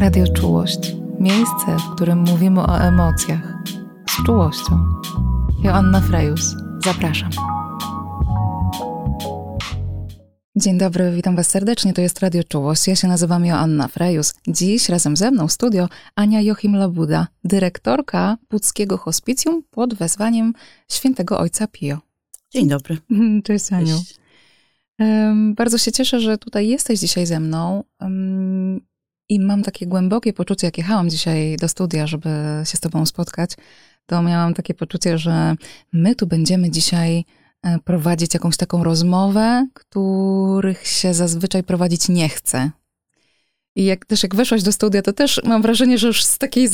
Radio Czułość. Miejsce, w którym mówimy o emocjach. Z czułością. Joanna Frejus. Zapraszam. Dzień dobry, witam Was serdecznie. To jest Radio Czułość. Ja się nazywam Joanna Frejus. Dziś razem ze mną w studio Ania Joachim Labuda, dyrektorka Puckiego Hospicjum pod wezwaniem świętego ojca Pio. Dzień dobry. Cześć Aniu. Cześć. Bardzo się cieszę, że tutaj jesteś dzisiaj ze mną. I mam takie głębokie poczucie, jak jechałam dzisiaj do studia, żeby się z Tobą spotkać, to miałam takie poczucie, że my tu będziemy dzisiaj e, prowadzić jakąś taką rozmowę, których się zazwyczaj prowadzić nie chce. I jak też jak weszłaś do studia, to też mam wrażenie, że już z, takiej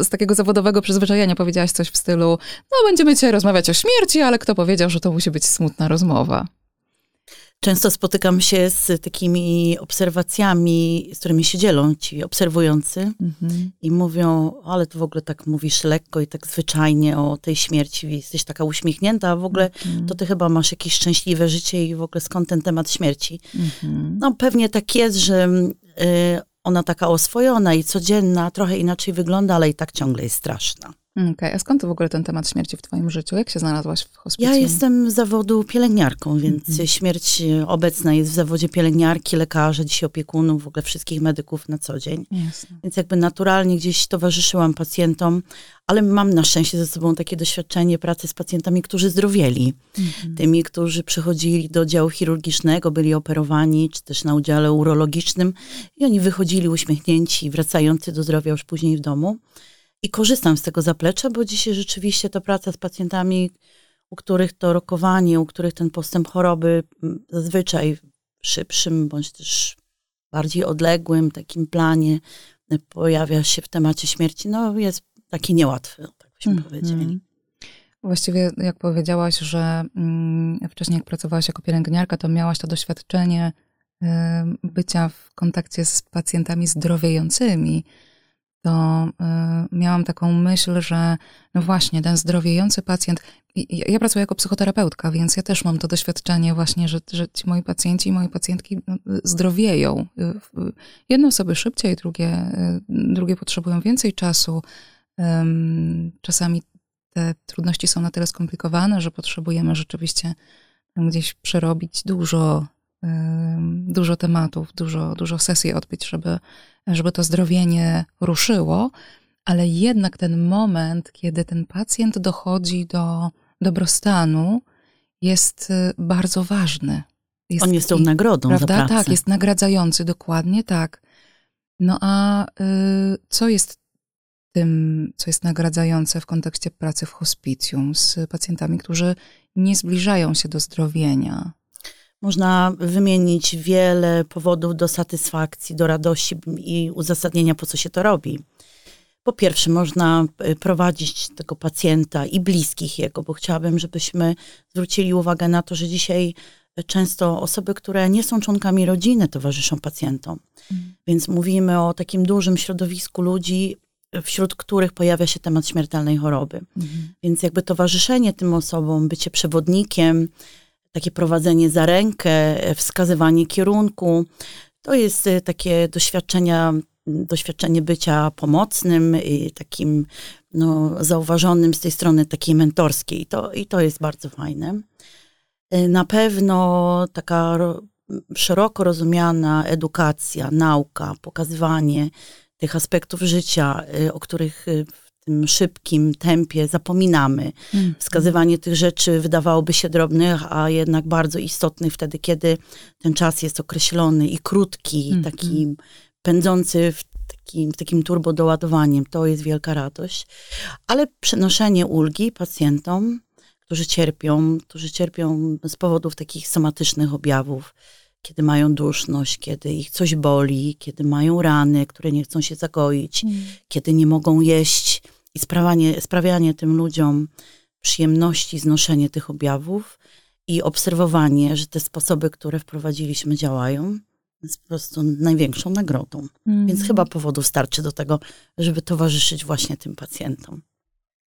z takiego zawodowego przyzwyczajenia powiedziałaś coś w stylu, no będziemy dzisiaj rozmawiać o śmierci, ale kto powiedział, że to musi być smutna rozmowa. Często spotykam się z takimi obserwacjami, z którymi się dzielą ci obserwujący mhm. i mówią, ale to w ogóle tak mówisz lekko i tak zwyczajnie o tej śmierci, jesteś taka uśmiechnięta, a w ogóle mhm. to ty chyba masz jakieś szczęśliwe życie i w ogóle skąd ten temat śmierci? Mhm. No pewnie tak jest, że y, ona taka oswojona i codzienna, trochę inaczej wygląda, ale i tak ciągle jest straszna. Okej, okay. a skąd w ogóle ten temat śmierci w twoim życiu? Jak się znalazłaś w hospicjum? Ja jestem z zawodu pielęgniarką, więc mm -hmm. śmierć obecna jest w zawodzie pielęgniarki, lekarza, dzisiaj opiekunów, w ogóle wszystkich medyków na co dzień. Jasne. Więc jakby naturalnie gdzieś towarzyszyłam pacjentom, ale mam na szczęście ze sobą takie doświadczenie pracy z pacjentami, którzy zdrowieli. Mm -hmm. Tymi, którzy przychodzili do działu chirurgicznego, byli operowani, czy też na udziale urologicznym i oni wychodzili uśmiechnięci, wracający do zdrowia już później w domu. I korzystam z tego zaplecza, bo dzisiaj rzeczywiście to praca z pacjentami, u których to rokowanie, u których ten postęp choroby zazwyczaj w szybszym bądź też bardziej odległym takim planie e, pojawia się w temacie śmierci, no jest taki niełatwy, tak byśmy mm -hmm. powiedzieli. Właściwie, jak powiedziałaś, że mm, wcześniej jak pracowałaś jako pielęgniarka, to miałaś to doświadczenie y, bycia w kontakcie z pacjentami zdrowiejącymi to y, miałam taką myśl, że no właśnie, ten zdrowiejący pacjent. Ja, ja pracuję jako psychoterapeutka, więc ja też mam to doświadczenie właśnie, że, że ci moi pacjenci i moje pacjentki no, zdrowieją. Y, jedne osoby szybciej, drugie, y, drugie potrzebują więcej czasu. Czasami te trudności są na tyle skomplikowane, że potrzebujemy rzeczywiście gdzieś przerobić dużo dużo tematów, dużo, dużo sesji odbyć, żeby, żeby to zdrowienie ruszyło, ale jednak ten moment, kiedy ten pacjent dochodzi do dobrostanu, jest y, bardzo ważny. Jest On jest tą nagrodą prawda? za pracę. Tak, jest nagradzający, dokładnie tak. No a y, co jest tym, co jest nagradzające w kontekście pracy w hospicjum z pacjentami, którzy nie zbliżają się do zdrowienia? Można wymienić wiele powodów do satysfakcji, do radości i uzasadnienia, po co się to robi. Po pierwsze, można y, prowadzić tego pacjenta i bliskich jego, bo chciałabym, żebyśmy zwrócili uwagę na to, że dzisiaj często osoby, które nie są członkami rodziny, towarzyszą pacjentom. Mhm. Więc mówimy o takim dużym środowisku ludzi, wśród których pojawia się temat śmiertelnej choroby. Mhm. Więc jakby towarzyszenie tym osobom, bycie przewodnikiem, takie prowadzenie za rękę, wskazywanie kierunku. To jest y, takie doświadczenia, doświadczenie bycia pomocnym i takim no, zauważonym z tej strony takiej mentorskiej. To, I to jest bardzo fajne. Y, na pewno taka szeroko rozumiana edukacja, nauka, pokazywanie tych aspektów życia, y, o których tym szybkim tempie zapominamy. Mm. Wskazywanie tych rzeczy wydawałoby się drobnych, a jednak bardzo istotnych wtedy, kiedy ten czas jest określony i krótki, mm. taki pędzący w takim, takim turbodoładowaniem. To jest wielka radość. Ale przenoszenie ulgi pacjentom, którzy cierpią, którzy cierpią z powodów takich somatycznych objawów, kiedy mają duszność, kiedy ich coś boli, kiedy mają rany, które nie chcą się zagoić, mm. kiedy nie mogą jeść, i sprawianie, sprawianie tym ludziom przyjemności, znoszenie tych objawów i obserwowanie, że te sposoby, które wprowadziliśmy, działają, jest po prostu największą nagrodą. Mm. Więc chyba powodów starczy do tego, żeby towarzyszyć właśnie tym pacjentom.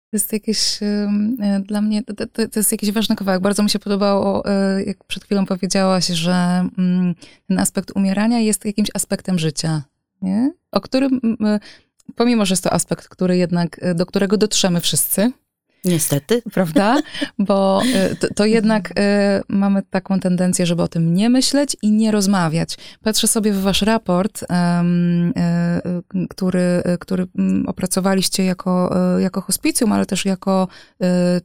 To jest jakieś, e, dla mnie, to, to, to, jest jakiś ważny kawałek. Bardzo mi się podobało, e, jak przed chwilą powiedziałaś, że mm, ten aspekt umierania jest jakimś aspektem życia. nie? o którym, pomimo, że jest to aspekt, który jednak, do którego dotrzemy wszyscy, Niestety. Prawda? Bo y, to, to, jednak y, mamy taką tendencję, żeby o tym nie myśleć i nie rozmawiać. Patrzę sobie w wasz raport, y, który, który mm, opracowaliście jako, jako hospicjum, ale też jako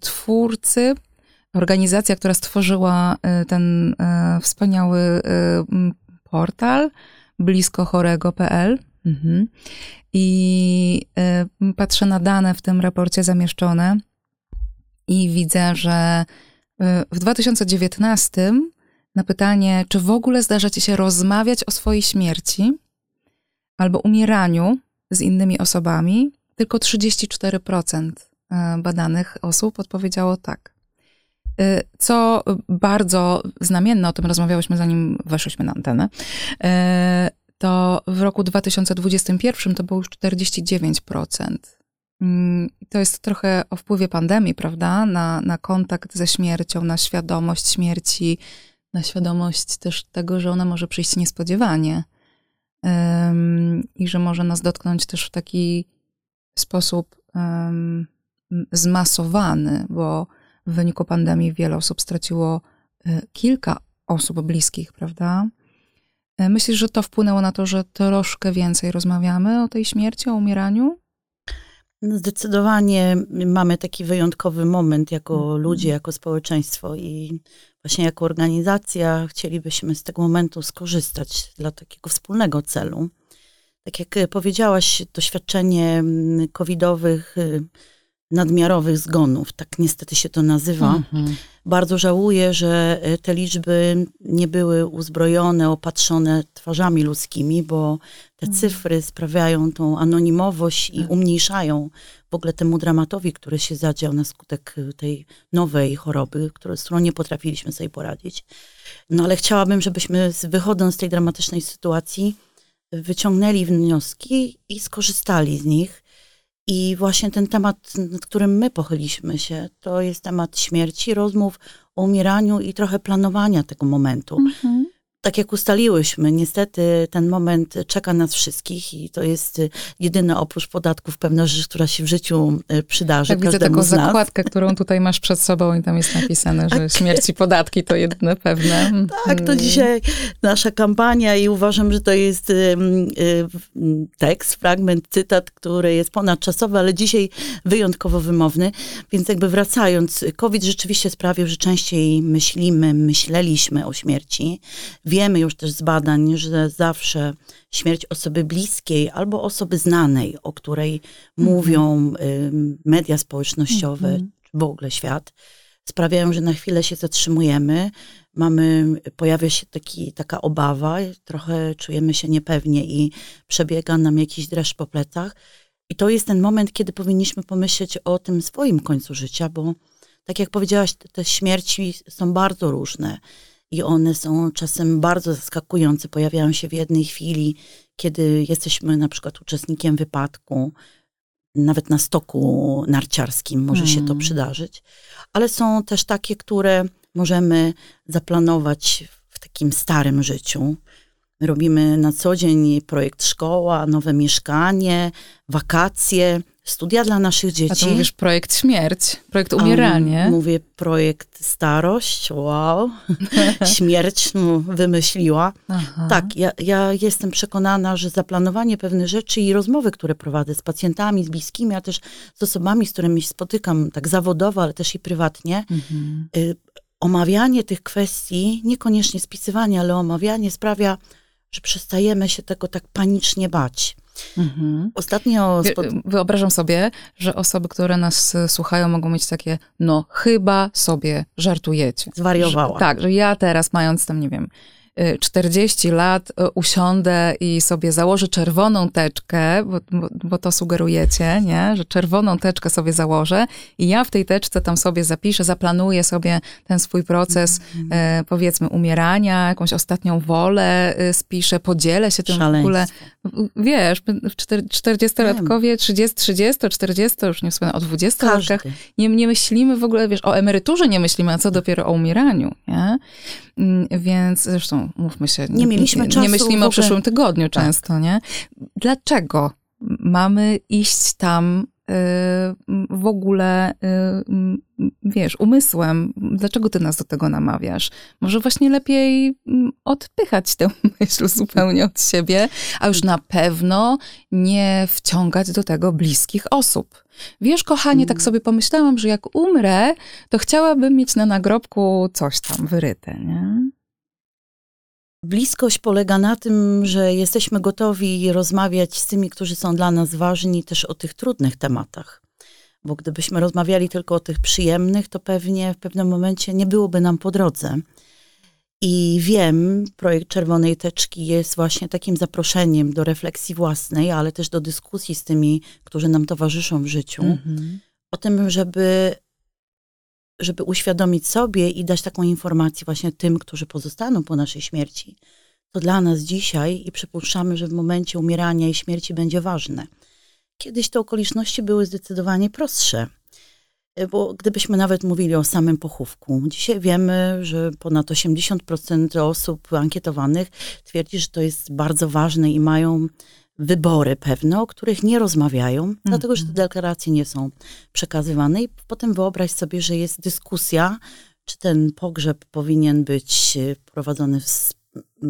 twórcy, organizacja, która stworzyła ten wspaniały portal bliskochorego.pl. Mhm. I patrzę na dane w tym raporcie zamieszczone i widzę, że y, w 2019 na pytanie, czy w ogóle zdarza ci się rozmawiać o swojej śmierci albo umieraniu z innymi osobami, tylko 34% y, badanych osób odpowiedziało tak. Y, co bardzo znamienne, o tym rozmawiałyśmy zanim weszłyśmy na antenę, to w roku 2021 to było już 49%. Mm, to jest trochę o wpływie pandemii, prawda? Na, na kontakt ze śmiercią, na świadomość śmierci, na świadomość też tego, że ona może przyjść niespodziewanie um, i że może nas dotknąć też w taki sposób um, zmasowany, bo w wyniku pandemii wiele osób straciło y, kilka osób bliskich, prawda? E, myślisz, że to wpłynęło na to, że troszkę więcej rozmawiamy o tej śmierci, o umieraniu? No, zdecydowanie mamy taki wyjątkowy moment jako mhm. ludzie, jako społeczeństwo i właśnie jako organizacja chcielibyśmy z tego momentu skorzystać dla takiego wspólnego celu. Tak jak powiedziałaś, doświadczenie mm, covidowych y, nadmiarowych zgonów, tak niestety się to nazywa. Mhm. Bardzo żałuję, że e, te liczby nie były uzbrojone, opatrzone twarzami ludzkimi, bo te mhm. cyfry sprawiają tą anonimowość i tak. umniejszają w ogóle temu dramatowi, który się zadział na skutek e, tej nowej choroby, z którą nie potrafiliśmy sobie poradzić. No ale chciałabym, żebyśmy wychodząc z tej dramatycznej sytuacji, wyciągnęli wnioski i skorzystali z nich i właśnie ten temat, nad którym my pochyliliśmy się, to jest temat śmierci, rozmów o umieraniu i trochę planowania tego momentu. Mhm tak jak ustaliłyśmy, niestety ten moment czeka nas wszystkich i to jest jedyna oprócz podatków pewna rzecz, która się w życiu e, przydarzy. Tak, widzę taką zakładkę, którą tutaj masz przed sobą i tam jest napisane, że tak. śmierć i podatki to jedne pewne. Tak, to mm. dzisiaj nasza kampania i uważam, że to jest tekst, fragment, cytat, który jest ponadczasowy, ale dzisiaj wyjątkowo wymowny. Więc jakby wracając, COVID rzeczywiście sprawił, że częściej myślimy, myśleliśmy o śmierci wiemy już też z badań, że zawsze śmierć osoby bliskiej albo osoby znanej, o której mm -hmm. mówią y, media społecznościowe, mm -hmm. w ogóle świat, sprawiają, że na chwilę się zatrzymujemy. Mamy, pojawia się taki, taka obawa, trochę czujemy się niepewnie i przebiega nam jakiś dreszcz po plecach. I to jest ten moment, kiedy powinniśmy pomyśleć o tym swoim końcu życia, bo tak jak powiedziałaś, te śmierci są bardzo różne i one są czasem bardzo zaskakujące. Pojawiają się w jednej chwili, kiedy jesteśmy na przykład uczestnikiem wypadku, nawet na stoku narciarskim może mm. się to mm. przydarzyć, ale są też takie, które możemy zaplanować w takim starym życiu. Robimy na co dzień projekt szkoła, nowe mieszkanie, wakacje, studia dla naszych dzieci. A to mówisz projekt śmierć, projekt umieranie. Um, mówię projekt starość, wow. śmierć no, wymyśliła. Aha. Tak, ja, ja jestem przekonana, że zaplanowanie pewnych rzeczy i rozmowy, które prowadzę z pacjentami, z bliskimi, a też z osobami, z którymi się spotykam tak zawodowo, ale też i prywatnie, mhm. y, omawianie tych kwestii, niekoniecznie spisywanie, ale omawianie sprawia, że przestajemy się tego tak panicznie bać. Mhm. Ostatnio. Spod... Wyobrażam sobie, że osoby, które nas e, słuchają, mogą mieć takie, no, chyba sobie żartujecie. Zwariowała. Że, tak, że ja teraz, mając tam, nie wiem, 40 lat e, usiądę i sobie założę czerwoną teczkę, bo, bo, bo, to sugerujecie, nie? że czerwoną teczkę sobie założę i ja w tej teczce tam sobie zapiszę, zaplanuję sobie ten swój proces, mm. e, powiedzmy, umierania, jakąś ostatnią wolę e, spiszę, podzielę się tym w ogóle. Wiesz, 40-latkowie, 30, 30, 40, już nie wspomnę o 20-latkach, nie, nie myślimy w ogóle, wiesz, o emeryturze nie myślimy, a co dopiero o umieraniu, nie? Mm, więc zresztą mówmy się. Nie mieliśmy nie, czasu Nie myślimy o przyszłym tygodniu często, nie? Dlaczego mamy iść tam y, w ogóle, y, wiesz, umysłem? Dlaczego ty nas do tego namawiasz? Może właśnie lepiej mm, odpychać tę myśl zupełnie od siebie, a już na pewno nie wciągać do tego bliskich osób. Wiesz, kochanie, tak sobie pomyślałam, że jak umrę, to chciałabym mieć na nagrobku coś tam wyryte, nie? Bliskość polega na tym, że jesteśmy gotowi rozmawiać z tymi, którzy są dla nas ważni, też o tych trudnych tematach. Bo gdybyśmy rozmawiali tylko o tych przyjemnych, to pewnie w pewnym momencie nie byłoby nam po drodze. I wiem, projekt Czerwonej Teczki jest właśnie takim zaproszeniem do refleksji własnej, ale też do dyskusji z tymi, którzy nam towarzyszą w życiu, Mhm. o tym, żeby, żeby uświadomić sobie i dać taką informację właśnie tym, którzy pozostaną po naszej śmierci. To dla nas dzisiaj i przypuszczamy, że w momencie umierania i śmierci będzie ważne. Kiedyś te okoliczności były zdecydowanie prostsze. E, Bo gdybyśmy nawet mówili o samym pochówku, dzisiaj wiemy, że ponad 80% osób ankietowanych twierdzi, że to jest bardzo ważne i mają wybory pewne, o których nie rozmawiają, dlatego że te deklaracje nie są przekazywane. I potem wyobraź sobie, że jest dyskusja, czy ten pogrzeb powinien być e, prowadzony w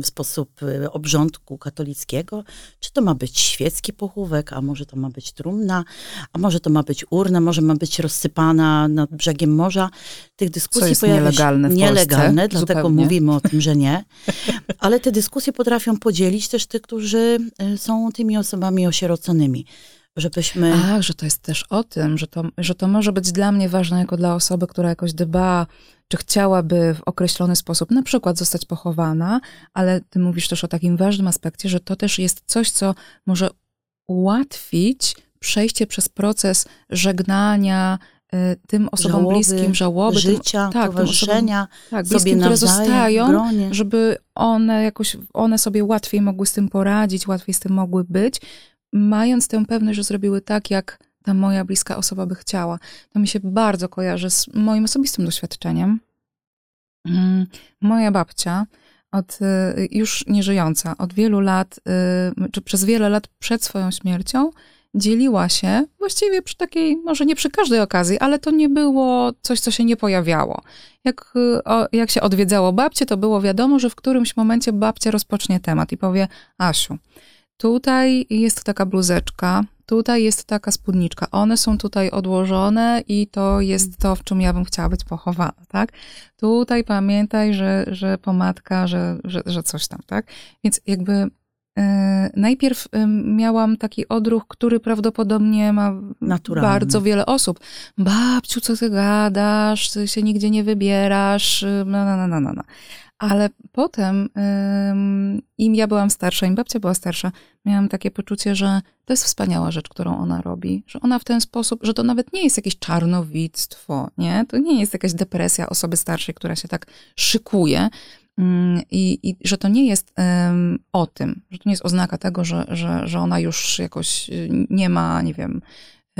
sposób e, obrządku katolickiego, czy to ma być świecki pochówek, a może to ma być trumna, a może to ma być urna, może ma być rozsypana nad brzegiem morza. Tych dyskusji jest pojawia się- nielegalne w Polsce, Nielegalne, dlatego zupełnie. mówimy o tym, że nie. Ale te dyskusje potrafią podzielić też tych, którzy e, są tymi osobami osieroconymi. Żebyśmy... A, że to jest też o tym, że to, że to może być dla mnie ważne jako dla osoby, która jakoś dba, czy chciałaby w określony sposób na przykład zostać pochowana, ale ty mówisz też o takim ważnym aspekcie, że to też jest coś, co może ułatwić przejście przez proces żegnania y, tym osobom Żałoby, bliskim, żałoby, tym- życia, tak, tym towarzyszenia, tak, bliskim, które nawzajem, zostają, w gronie. żeby one jakoś, one sobie łatwiej mogły z tym poradzić, łatwiej z tym mogły być, mając tę pewność, że zrobiły tak, jak ta moja bliska osoba by chciała. To mi się bardzo kojarzy z moim osobistym doświadczeniem. Mm, Moja babcia, od, y, już nieżyjąca, od wielu lat, y, czy przez wiele lat przed swoją śmiercią, dzieliła się właściwie przy takiej, może nie przy każdej okazji, ale to nie było coś, co się nie pojawiało. Jak, y, jak się odwiedzało babcię, to było wiadomo, że w którymś momencie babcia rozpocznie temat i powie: Asiu, tutaj jest taka bluzeczka, tutaj jest taka spódniczka. One są tutaj odłożone i to jest to, w czym ja bym chciała być pochowana, tak? Tutaj pamiętaj, że, że pomadka, że, że, że coś tam, tak? Więc jakby e, najpierw e, miałam taki odruch, który prawdopodobnie ma Naturalny. bardzo wiele osób. Babciu, co ty gadasz? Ty się nigdzie nie wybierasz? no, no, no, no. no. Ale potem, im ja byłam starsza, im babcia była starsza, miałam takie poczucie, że to jest wspaniała rzecz, którą ona robi. Że ona w ten sposób, że to nawet nie jest jakieś czarnowictwo, nie? To nie jest jakaś depresja osoby starszej, która się tak szykuje. Ym, I, I że to nie jest o tym, że to nie jest oznaka tego, że, że, że ona już jakoś y, nie ma, nie wiem,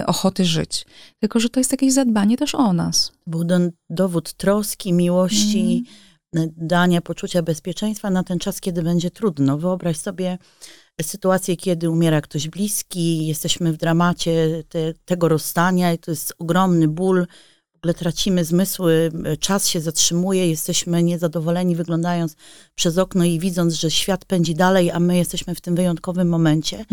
ochoty żyć. Tylko, że to jest jakieś zadbanie też o nas. Był do, dowód troski, miłości, Mhm. Dania poczucia bezpieczeństwa na ten czas, kiedy będzie trudno. Wyobraź sobie sytuację, kiedy umiera ktoś bliski, jesteśmy w dramacie te, tego rozstania i to jest ogromny ból, w ogóle tracimy zmysły, czas się zatrzymuje, jesteśmy niezadowoleni wyglądając przez okno i widząc, że świat pędzi dalej, a my jesteśmy w tym wyjątkowym momencie.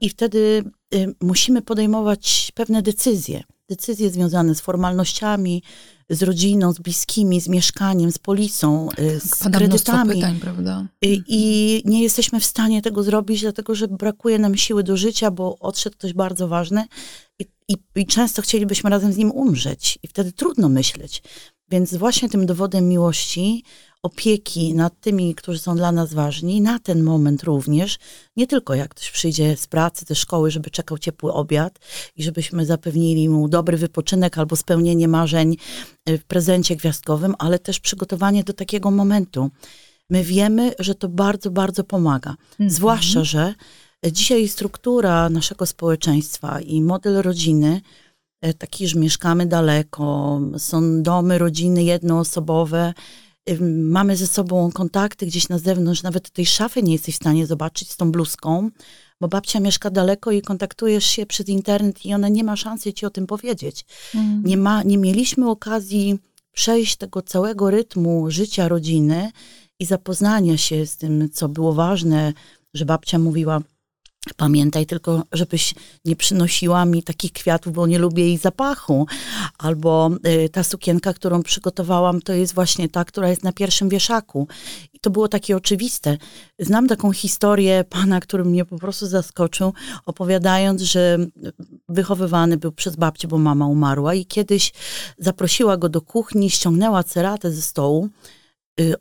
I wtedy y, musimy podejmować pewne decyzje. Decyzje związane z formalnościami, z rodziną, z bliskimi, z mieszkaniem, z polisą, y, z Pada mnóstwo kredytami. pytań, prawda? I, I nie jesteśmy w stanie tego zrobić, dlatego że brakuje nam siły do życia, bo odszedł ktoś bardzo ważny i, i, i często chcielibyśmy razem z nim umrzeć. I wtedy trudno myśleć. Więc właśnie tym dowodem miłości, opieki nad tymi, którzy są dla nas ważni, na ten moment również, nie tylko jak ktoś przyjdzie z pracy, ze szkoły, żeby czekał ciepły obiad i żebyśmy zapewnili mu dobry wypoczynek albo spełnienie marzeń y, w prezencie gwiazdkowym, ale też przygotowanie do takiego momentu. My wiemy, że to bardzo, bardzo pomaga. Zwłaszcza, że dzisiaj struktura naszego społeczeństwa i model rodziny, e, taki, że mieszkamy daleko, są domy, rodziny jednoosobowe mamy ze sobą kontakty gdzieś na zewnątrz, nawet tej szafy nie jesteś w stanie zobaczyć z tą bluzką, bo babcia mieszka daleko i kontaktujesz się przez internet i ona nie ma szansy ci o tym powiedzieć. Mm. Nie, ma, nie mieliśmy okazji przejść tego całego rytmu życia rodziny i zapoznania się z tym, co było ważne, że babcia mówiła, Pamiętaj tylko, żebyś nie przynosiła mi takich kwiatów, bo nie lubię ich zapachu. Albo y, ta sukienka, którą przygotowałam, to jest właśnie ta, która jest na pierwszym wieszaku. I to było takie oczywiste. Znam taką historię pana, który mnie po prostu zaskoczył, opowiadając, że wychowywany był przez babcię, bo mama umarła i kiedyś zaprosiła go do kuchni, ściągnęła ceratę ze stołu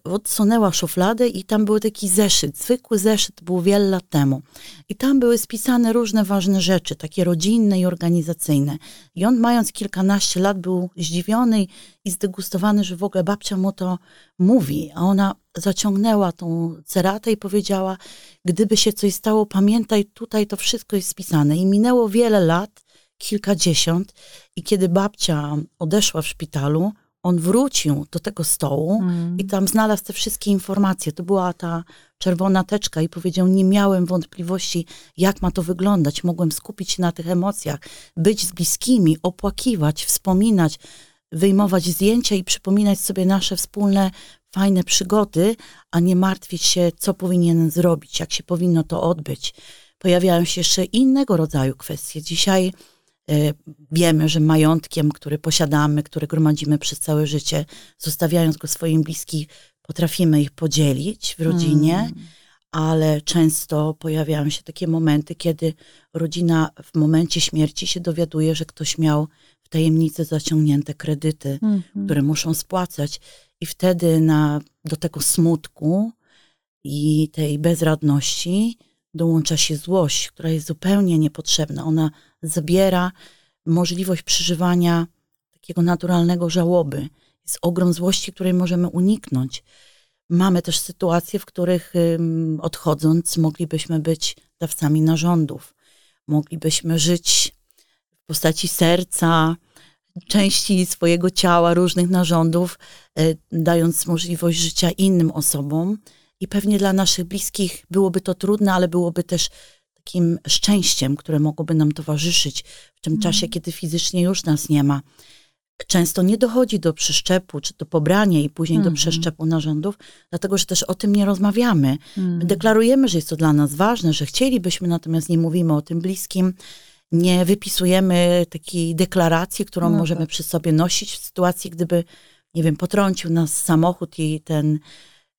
odsunęła szufladę i tam był taki zeszyt, zwykły zeszyt, był wiele lat temu. I tam były spisane różne ważne rzeczy, takie rodzinne i organizacyjne. I on mając kilkanaście lat był zdziwiony i zdegustowany, że w ogóle babcia mu to mówi. A ona zaciągnęła tą ceratę i powiedziała, gdyby się coś stało, pamiętaj, tutaj to wszystko jest spisane. I minęło wiele lat, kilkadziesiąt i kiedy babcia odeszła w szpitalu, on wrócił do tego stołu mm. i tam znalazł te wszystkie informacje. To była ta czerwona teczka i powiedział, nie miałem wątpliwości, jak ma to wyglądać. Mogłem skupić się na tych emocjach, być z bliskimi, opłakiwać, wspominać, wyjmować zdjęcia i przypominać sobie nasze wspólne, fajne przygody, a nie martwić się, co powinien zrobić, jak się powinno to odbyć. Pojawiają się jeszcze innego rodzaju kwestie. Dzisiaj wiemy, że majątkiem, który posiadamy, który gromadzimy przez całe życie, zostawiając go swoim bliskim, potrafimy ich podzielić w rodzinie, mm. ale często pojawiają się takie momenty, kiedy rodzina w momencie śmierci się dowiaduje, że ktoś miał w tajemnicy zaciągnięte kredyty, mm -hmm. które muszą spłacać, i wtedy na, do tego smutku i tej bezradności dołącza się złość, która jest zupełnie niepotrzebna. Ona zabiera możliwość przeżywania takiego naturalnego żałoby. Jest ogrom złości, której możemy uniknąć. Mamy też sytuacje, w których odchodząc moglibyśmy być dawcami narządów. Moglibyśmy żyć w postaci serca, części swojego ciała, różnych narządów, e, dając możliwość życia innym osobom. I pewnie dla naszych bliskich byłoby to trudne, ale byłoby też takim szczęściem, które mogłoby nam towarzyszyć w tym mm. czasie, kiedy fizycznie już nas nie ma. Często nie dochodzi do przeszczepu, czy do pobrania i później mm. do przeszczepu narządów, dlatego że też o tym nie rozmawiamy. Mm. My deklarujemy, że jest to dla nas ważne, że chcielibyśmy, natomiast nie mówimy o tym bliskim. Nie wypisujemy takiej deklaracji, którą no możemy tak. przy sobie nosić w sytuacji, gdyby, nie wiem, potrącił nas samochód i ten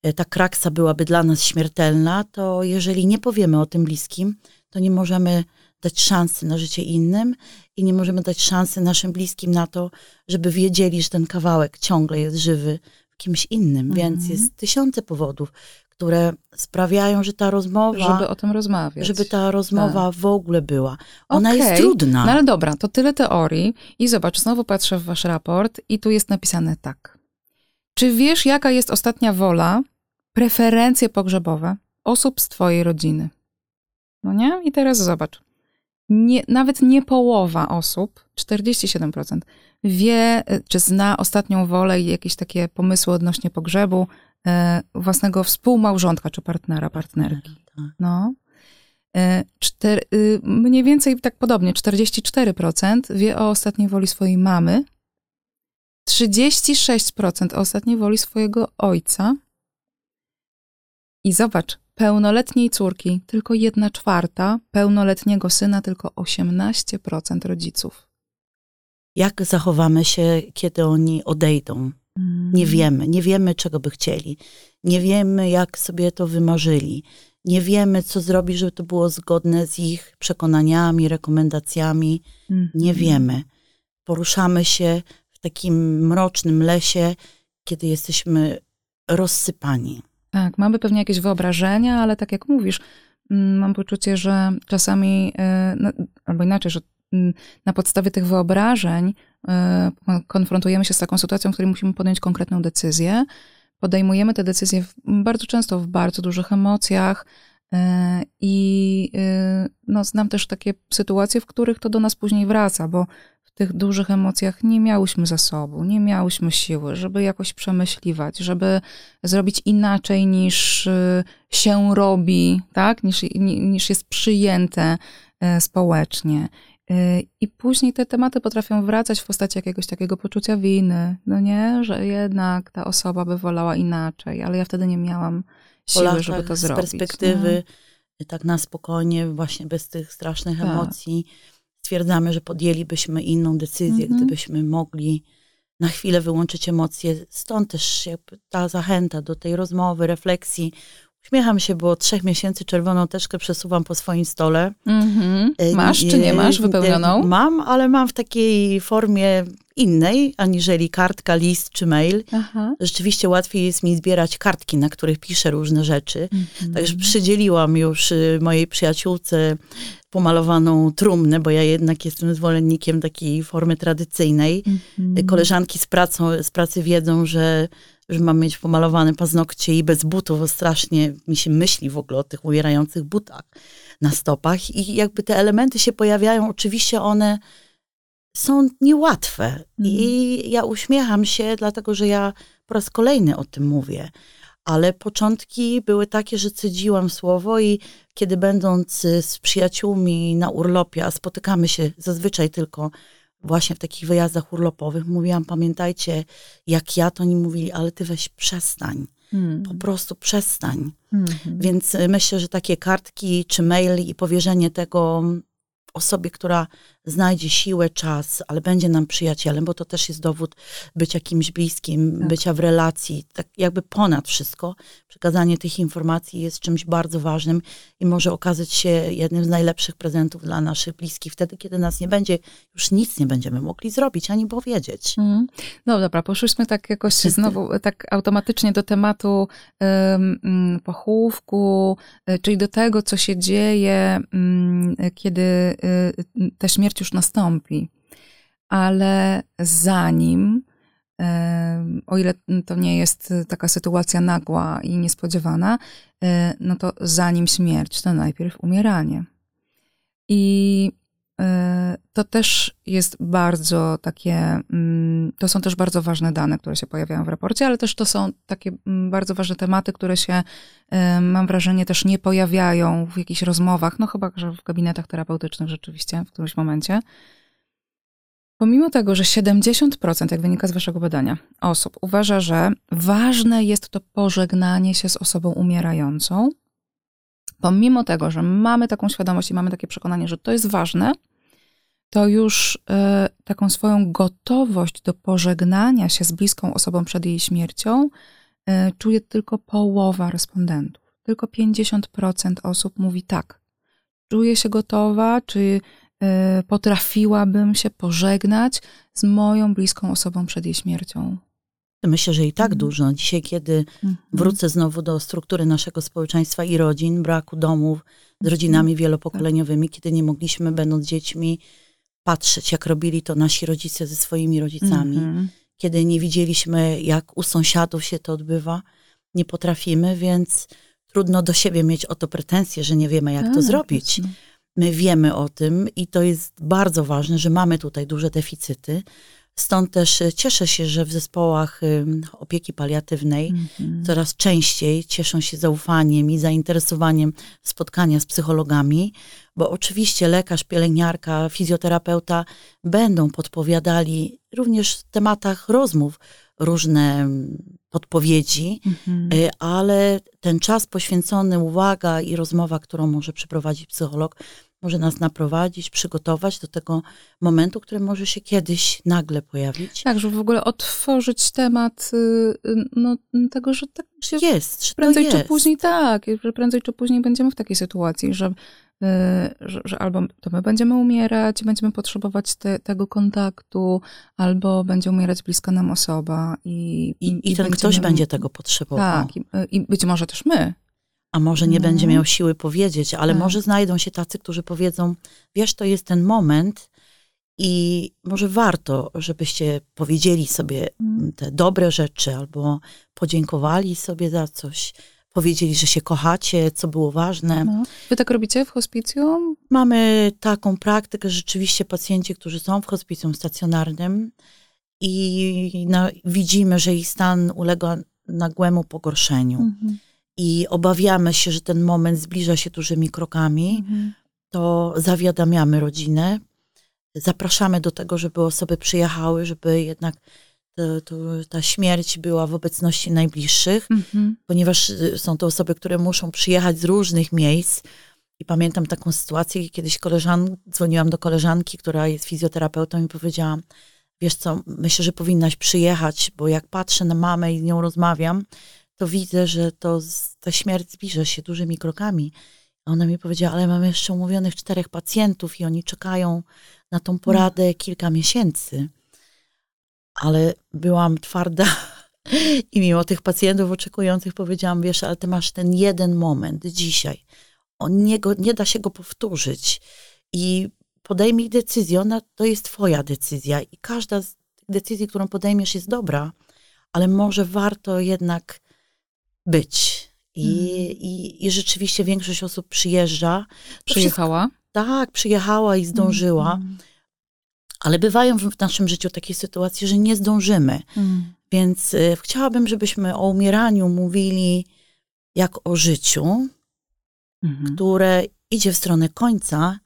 E, ta kraksa byłaby dla nas śmiertelna, to jeżeli nie powiemy o tym bliskim, to nie możemy dać szansy na życie innym i nie możemy dać szansy naszym bliskim na to, żeby wiedzieli, że ten kawałek ciągle jest żywy w kimś innym. Mhm. Więc jest tysiące powodów, które sprawiają, że ta rozmowa. Żeby o tym rozmawiać. Żeby ta rozmowa tak. w ogóle była. Ona okay. jest trudna. No ale dobra, to tyle teorii. I zobacz, znowu patrzę w wasz raport i tu jest napisane tak. Czy wiesz, jaka jest ostatnia wola, preferencje pogrzebowe osób z twojej rodziny? No nie? I teraz zobacz. Nie, nawet nie połowa osób, 47%, wie, czy zna ostatnią wolę i jakieś takie pomysły odnośnie pogrzebu e, własnego współmałżonka czy partnera, partnerki. Tak. No. E, czter, y, mniej więcej tak podobnie, 44% wie o ostatniej woli swojej mamy, 36% o ostatniej woli swojego ojca. I zobacz, pełnoletniej córki tylko jedna czwarta, pełnoletniego syna tylko 18% rodziców. Jak zachowamy się, kiedy oni odejdą? Mm. Nie wiemy, nie wiemy, czego by chcieli. Nie wiemy, jak sobie to wymarzyli. Nie wiemy, co zrobić, żeby to było zgodne z ich przekonaniami, rekomendacjami. Nie wiemy. Poruszamy się w takim mrocznym lesie, kiedy jesteśmy rozsypani. Tak, mamy pewnie jakieś wyobrażenia, ale tak jak mówisz, mm, mam poczucie, że czasami, e, albo inaczej, że mm, na podstawie tych wyobrażeń e, konfrontujemy się z taką sytuacją, w której musimy podjąć konkretną decyzję. Podejmujemy te decyzje bardzo często w bardzo dużych emocjach, e, i no, znam też takie sytuacje, w których to do nas później wraca, bo tych dużych emocjach nie miałyśmy zasobu, nie miałyśmy siły, żeby jakoś przemyśliwać, żeby zrobić inaczej niż y, się robi, tak? niż, niż jest przyjęte y, społecznie. Y, I później te tematy potrafią wracać w postaci jakiegoś takiego poczucia winy, no nie, że jednak ta osoba by wolała inaczej, ale ja wtedy nie miałam siły, żeby to zrobić. Z perspektywy nie? tak na spokojnie, właśnie bez tych strasznych tak. emocji, stwierdzamy, że podjęlibyśmy inną decyzję, mhm. gdybyśmy mogli na chwilę wyłączyć emocje. Stąd też ta zachęta do tej rozmowy, refleksji. Uśmiecham się, bo od trzech miesięcy czerwoną teczkę przesuwam po swoim stole. Mhm. Masz czy nie masz wypełnioną? Mam, ale mam w takiej formie innej, aniżeli kartka, list czy mail. Aha. Rzeczywiście łatwiej jest mi zbierać kartki, na których piszę różne rzeczy. Mhm. Także przydzieliłam już y, mojej przyjaciółce pomalowaną trumnę, bo ja jednak jestem zwolennikiem takiej formy tradycyjnej. Mhm. Koleżanki z, pracą, z pracy wiedzą, że, że mam mieć pomalowane paznokcie i bez butów. Strasznie mi się myśli w ogóle o tych umierających butach na stopach. I jakby te elementy się pojawiają, oczywiście one są niełatwe. Mhm. I ja uśmiecham się, dlatego że ja po raz kolejny o tym mówię ale początki były takie, że cedziłam słowo i kiedy będąc z przyjaciółmi na urlopie, a spotykamy się zazwyczaj tylko właśnie w takich wyjazdach urlopowych, mówiłam, pamiętajcie, jak ja, to oni mówili, ale ty weź przestań. Hmm. Po prostu przestań. Hmm. Więc myślę, że takie kartki czy mail i powierzenie tego osobie, która znajdzie siłę, czas, ale będzie nam przyjacielem, bo to też jest dowód bycia kimś bliskim, tak. bycia w relacji, tak jakby ponad wszystko. Przekazanie tych informacji jest czymś bardzo ważnym i może okazać się jednym z najlepszych prezentów dla naszych bliskich, wtedy, kiedy nas nie będzie, już nic nie będziemy mogli zrobić, ani powiedzieć. Mm. No dobra, poszłyśmy tak jakoś znowu tak automatycznie do tematu um, pochówku, e, czyli do tego, co się dzieje, um, kiedy y, ta śmierć już nastąpi. Ale zanim, o ile to nie jest taka sytuacja nagła i niespodziewana, no to zanim śmierć, to najpierw umieranie. I to też jest bardzo takie, mm, to są też bardzo ważne dane, które się pojawiają w raporcie, ale też to są takie mm, bardzo ważne tematy, które się, mam wrażenie, też nie pojawiają w jakichś rozmowach, no chyba, że w gabinetach terapeutycznych rzeczywiście w którymś momencie. Pomimo tego, że 70%, jak wynika z waszego badania, osób uważa, że ważne jest to pożegnanie się z osobą umierającą, pomimo tego, że mamy taką świadomość i mamy takie przekonanie, że to jest ważne, to już y, taką swoją gotowość do pożegnania się z bliską osobą przed jej śmiercią y, czuje tylko połowa respondentów. Tylko 50% osób mówi tak. Czuję się gotowa, czy Y, potrafiłabym się pożegnać z moją bliską osobą przed jej śmiercią. Myślę, że i tak mhm. dużo. Dzisiaj, kiedy mhm. wrócę znowu do struktury naszego społeczeństwa i rodzin, braku domów z mhm. rodzinami wielopokoleniowymi, kiedy nie mogliśmy, będąc dziećmi, patrzeć, jak robili to nasi rodzice ze swoimi rodzicami, kiedy nie widzieliśmy, jak u sąsiadów się to odbywa, nie potrafimy, więc trudno do siebie mieć o to pretensje, że nie wiemy, jak to tak, zrobić. My wiemy o tym i to jest bardzo ważne, że mamy tutaj duże deficyty. Stąd też e, cieszę się, że w zespołach opieki paliatywnej mm-hmm. coraz częściej cieszą się zaufaniem i zainteresowaniem spotkania z psychologami, bo oczywiście lekarz, pielęgniarka, fizjoterapeuta będą podpowiadali również w tematach rozmów różne podpowiedzi, mm-hmm. ale ten czas poświęcony, uwaga i rozmowa, którą może przeprowadzić psycholog, może nas naprowadzić, przygotować do tego momentu, który może się kiedyś nagle pojawić. Tak, żeby w ogóle otworzyć temat y, y, no, tego, że tak się jest, prędzej czy później tak, że prędzej czy później będziemy w takiej sytuacji, że, y, że, że albo to my będziemy umierać, będziemy potrzebować te, tego kontaktu, albo będzie umierać bliska nam osoba. I, I, i, i ten ktoś będzie tego potrzebował. Tak, i, i być może też my a może nie będzie mhm. miał siły powiedzieć, ale tak. może znajdą się tacy, którzy powiedzą: Wiesz, to jest ten moment, i może warto, żebyście powiedzieli sobie mhm. te dobre rzeczy albo podziękowali sobie za coś. Powiedzieli, że się kochacie, co było ważne. No. Wy tak robicie w hospicjum? Mamy taką praktykę, rzeczywiście pacjenci, którzy są w hospicjum stacjonarnym i widzimy, że ich stan ulega nagłemu pogorszeniu. Mhm. I obawiamy się, że ten moment zbliża się dużymi krokami, mhm. to zawiadamiamy rodzinę, zapraszamy do tego, żeby osoby przyjechały, żeby jednak to, to, ta śmierć była w obecności najbliższych, mhm. ponieważ y, są to osoby, które muszą przyjechać z różnych miejsc. I pamiętam taką sytuację, kiedyś koleżan, dzwoniłam do koleżanki, która jest fizjoterapeutą i powiedziałam, wiesz co, myślę, że powinnaś przyjechać, bo jak patrzę na mamę i z nią rozmawiam, to widzę, że to ta śmierć zbliża się dużymi krokami. A ona mi powiedziała, ale mam jeszcze umówionych czterech pacjentów i oni czekają na tą poradę mm. kilka miesięcy. Ale byłam twarda i mimo tych pacjentów oczekujących powiedziałam, wiesz, ale ty masz ten jeden moment dzisiaj. On nie, go, nie da się go powtórzyć. I podejmij decyzję, ona to jest twoja decyzja i każda z decyzji, którą podejmiesz jest dobra, ale może warto jednak być. I, mm. i, i rzeczywiście większość osób przyjeżdża. Przyjechała? Wszystko, tak, przyjechała i zdążyła. Mm. Ale bywają w naszym życiu takie sytuacje, że nie zdążymy. Mm. Więc y, chciałabym, żebyśmy o umieraniu mówili jak o życiu, -hmm. które idzie w stronę końca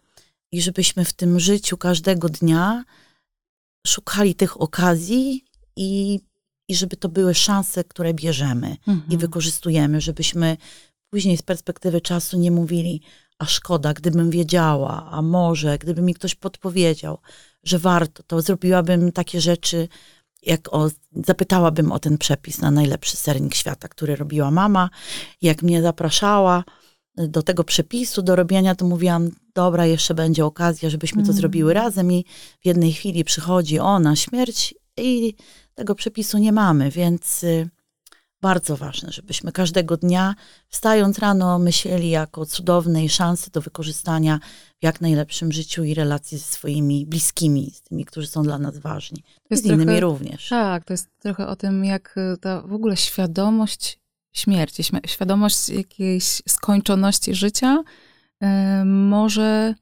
i żebyśmy w tym życiu każdego dnia szukali tych okazji i, i żeby to były szanse, które bierzemy mhm. i wykorzystujemy, żebyśmy później z perspektywy czasu nie mówili, a szkoda, gdybym wiedziała, a może, gdyby mi ktoś podpowiedział, że warto, to zrobiłabym takie rzeczy, jak o, zapytałabym o ten przepis na najlepszy sernik świata, który robiła mama, jak mnie zapraszała, do tego przepisu, do robienia, to mówiłam, dobra, jeszcze będzie okazja, żebyśmy to mm. zrobiły razem i w jednej chwili przychodzi ona, śmierć i tego przepisu nie mamy, więc y, bardzo ważne, żebyśmy każdego dnia wstając rano myśleli jako cudownej szansy do wykorzystania w jak najlepszym życiu i relacji ze swoimi bliskimi, z tymi, którzy są dla nas ważni. To z innymi również. Tak, to jest trochę o tym, jak y, ta w ogóle świadomość śmierci, świadomość jakiejś skończoności życia y, może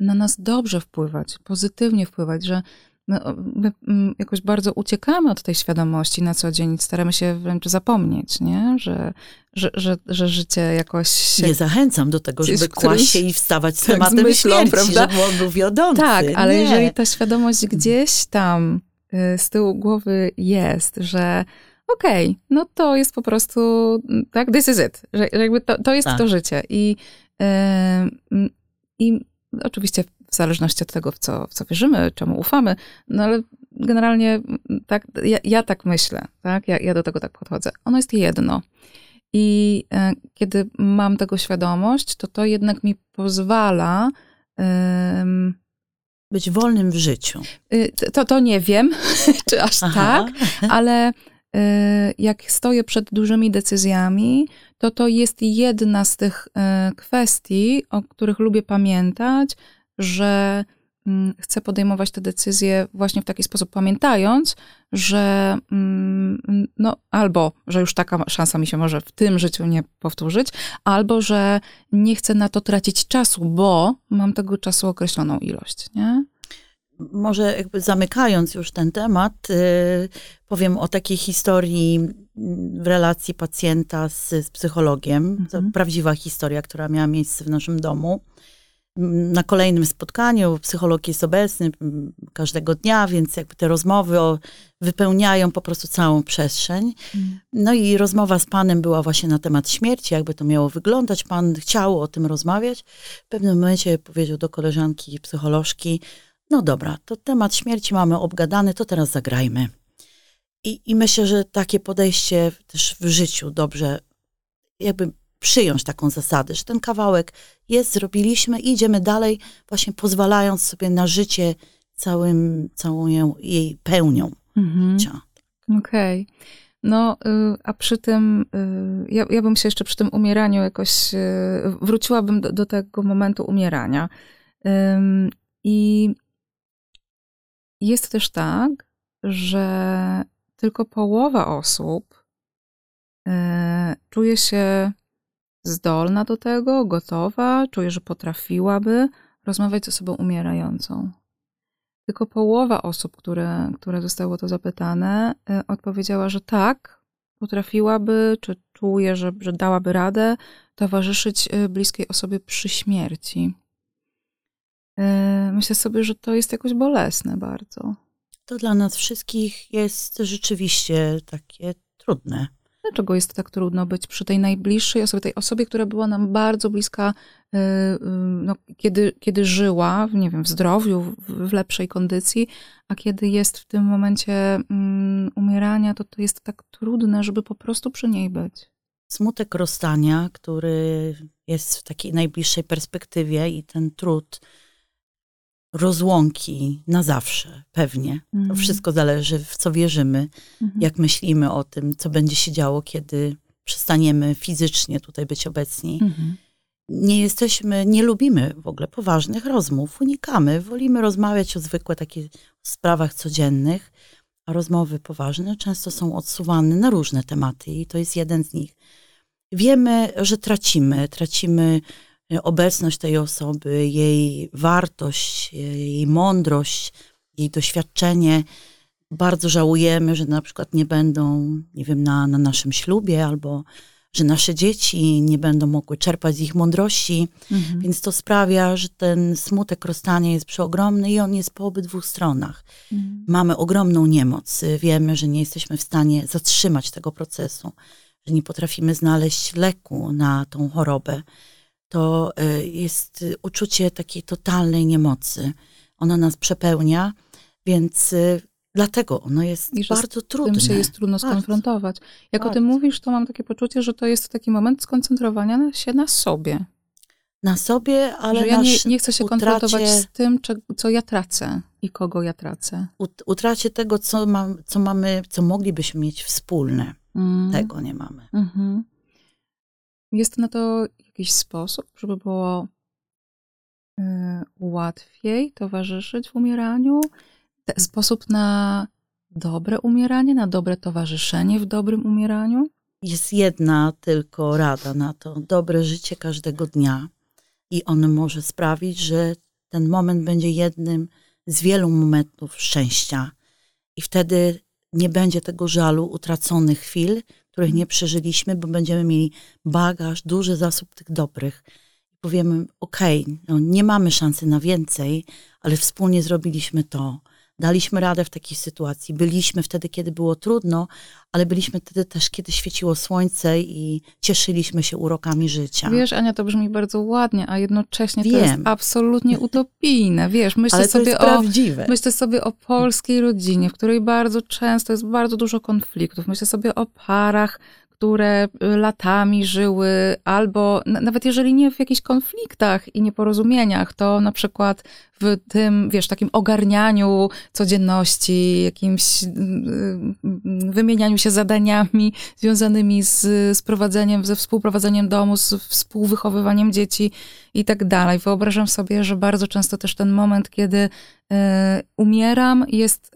na nas dobrze wpływać, pozytywnie wpływać, że my, my, mm, jakoś bardzo uciekamy od tej świadomości na co dzień, staramy się wręcz zapomnieć, nie? Że, że, że, że życie jakoś się... Nie zachęcam do tego, żeby kłaść się i wstawać z tak, tematem z myślą, śmierci, prawda? żeby on był wiodący. Tak, ale Nie. jeżeli ta świadomość gdzieś tam y, z tyłu głowy jest, że okej, okay, no to jest po prostu, tak, this is it, że, jakby to, to jest tak. to życie. I, yy, I oczywiście w zależności od tego, w co, w co wierzymy, czemu ufamy, no ale generalnie tak, ja, ja tak myślę, tak, ja, ja do tego tak podchodzę. Ono jest jedno. I e, kiedy mam tego świadomość, to to jednak mi pozwala być wolnym w życiu. Y, to, to nie wiem, czy aż Aha. tak, ale Y, jak stoję przed dużymi decyzjami, to to jest jedna z tych y, kwestii, o których lubię pamiętać, że mm, chcę podejmować te decyzje właśnie w taki sposób, pamiętając, że mm, no, albo, że już taka szansa mi się może w tym życiu nie powtórzyć, albo, że nie chcę na to tracić czasu, bo mam tego czasu określoną ilość, nie? może jakby zamykając już ten temat, y, powiem o takiej historii w relacji pacjenta z, z psychologiem. Mhm. To prawdziwa historia, która miała miejsce w naszym domu. Na kolejnym spotkaniu psycholog jest obecny każdego dnia, więc jakby te rozmowy o, wypełniają po prostu całą przestrzeń. Mhm. No i rozmowa z panem była właśnie na temat śmierci, jakby to miało wyglądać. Pan chciał o tym rozmawiać. W pewnym momencie powiedział do koleżanki psycholożki, no dobra, to temat śmierci mamy obgadany, to teraz zagrajmy. I, I myślę, że takie podejście też w życiu dobrze, jakby przyjąć taką zasadę, że ten kawałek jest, zrobiliśmy i idziemy dalej, właśnie pozwalając sobie na życie całym, całą jej pełnią. Mhm. Okej. Okay. No, y, a przy tym, y, ja, ja bym się jeszcze przy tym umieraniu jakoś, y, wróciłabym do, do tego momentu umierania. I jest też tak, że tylko połowa osób czuje się zdolna do tego, gotowa, czuje, że potrafiłaby rozmawiać z osobą umierającą. Tylko połowa osób, które, które zostało to zapytane, y, odpowiedziała, że tak, potrafiłaby, czy czuje, że, że dałaby radę towarzyszyć y, bliskiej osobie przy śmierci. Y, myślę sobie, że to jest jakoś bolesne bardzo. To dla nas wszystkich jest rzeczywiście takie trudne. Dlaczego jest tak trudno być przy tej najbliższej osobie, tej osobie, która była nam bardzo bliska, y, no, kiedy, kiedy żyła, nie wiem, w zdrowiu, w, lepszej kondycji, a kiedy jest w tym momencie um, umierania, to to jest tak trudne, żeby po prostu przy niej być. Smutek rozstania, który jest w takiej najbliższej perspektywie i ten trud rozłąki na zawsze, pewnie. Mm. To mhm. wszystko zależy, w co wierzymy, mm. jak myślimy o tym, co będzie się działo, kiedy przestaniemy fizycznie tutaj być obecni. Mm. Nie jesteśmy, nie lubimy w ogóle poważnych rozmów, unikamy, wolimy rozmawiać o zwykłe takie sprawach codziennych, a rozmowy poważne często są odsuwane na różne tematy i to jest jeden z nich. Wiemy, że tracimy, tracimy obecność tej osoby, jej wartość, jej mądrość, jej doświadczenie. Bardzo żałujemy, że na przykład nie będą, nie wiem, na, na naszym ślubie albo że nasze dzieci nie będą mogły czerpać z ich mądrości, mhm. więc to sprawia, że ten smutek rozstania jest przeogromny i on jest po obydwu stronach. Mhm. Mamy ogromną niemoc, wiemy, że nie jesteśmy w stanie zatrzymać tego procesu, że nie potrafimy znaleźć leku na tą chorobę to e, jest uczucie takiej totalnej niemocy. Ono nas przepełnia, więc e, dlatego ono jest I bardzo trudne. Tym się jest trudno bardzo. skonfrontować. Jak bardzo. o tym mówisz, to mam takie poczucie, że to jest taki moment skoncentrowania się na sobie. Na sobie, ale że ja nie, nie chcę się utracie, konfrontować z tym, co ja tracę i kogo ja tracę. Utracie tego, co, mam, co mamy, co moglibyśmy mieć wspólne. Mm. Tego nie mamy. Mm -hmm. Jest na to jakiś sposób, żeby było y, łatwiej towarzyszyć w umieraniu? Sposób na dobre umieranie, na dobre towarzyszenie w dobrym umieraniu? Jest jedna tylko rada na to: dobre życie każdego dnia. I on może sprawić, że ten moment będzie jednym z wielu momentów szczęścia. I wtedy nie będzie tego żalu utraconych chwil, których nie przeżyliśmy, bo będziemy mieli bagaż, duży zasób tych dobrych. Powiemy, okej, okay, no nie mamy szansy na więcej, ale wspólnie zrobiliśmy to. Daliśmy radę w takiej sytuacji. Byliśmy wtedy, kiedy było trudno, ale byliśmy wtedy też, kiedy świeciło słońce i cieszyliśmy się urokami życia. Wiesz, Ania, to brzmi bardzo ładnie, a jednocześnie Wiem. to jest absolutnie utopijne. Wiesz, myślę ale sobie o, prawdziwe. myślę sobie o polskiej rodzinie, w której bardzo często jest bardzo dużo konfliktów. Myślę sobie o parach, które y, latami żyły, albo nawet jeżeli nie w jakichś konfliktach i nieporozumieniach, to na przykład w tym, wiesz, takim ogarnianiu codzienności, jakimś y, y, wymienianiu się zadaniami związanymi z, z prowadzeniem, ze współprowadzeniem domu, z współwychowywaniem dzieci i tak dalej. Wyobrażam sobie, że bardzo często też ten moment, kiedy umieram, jest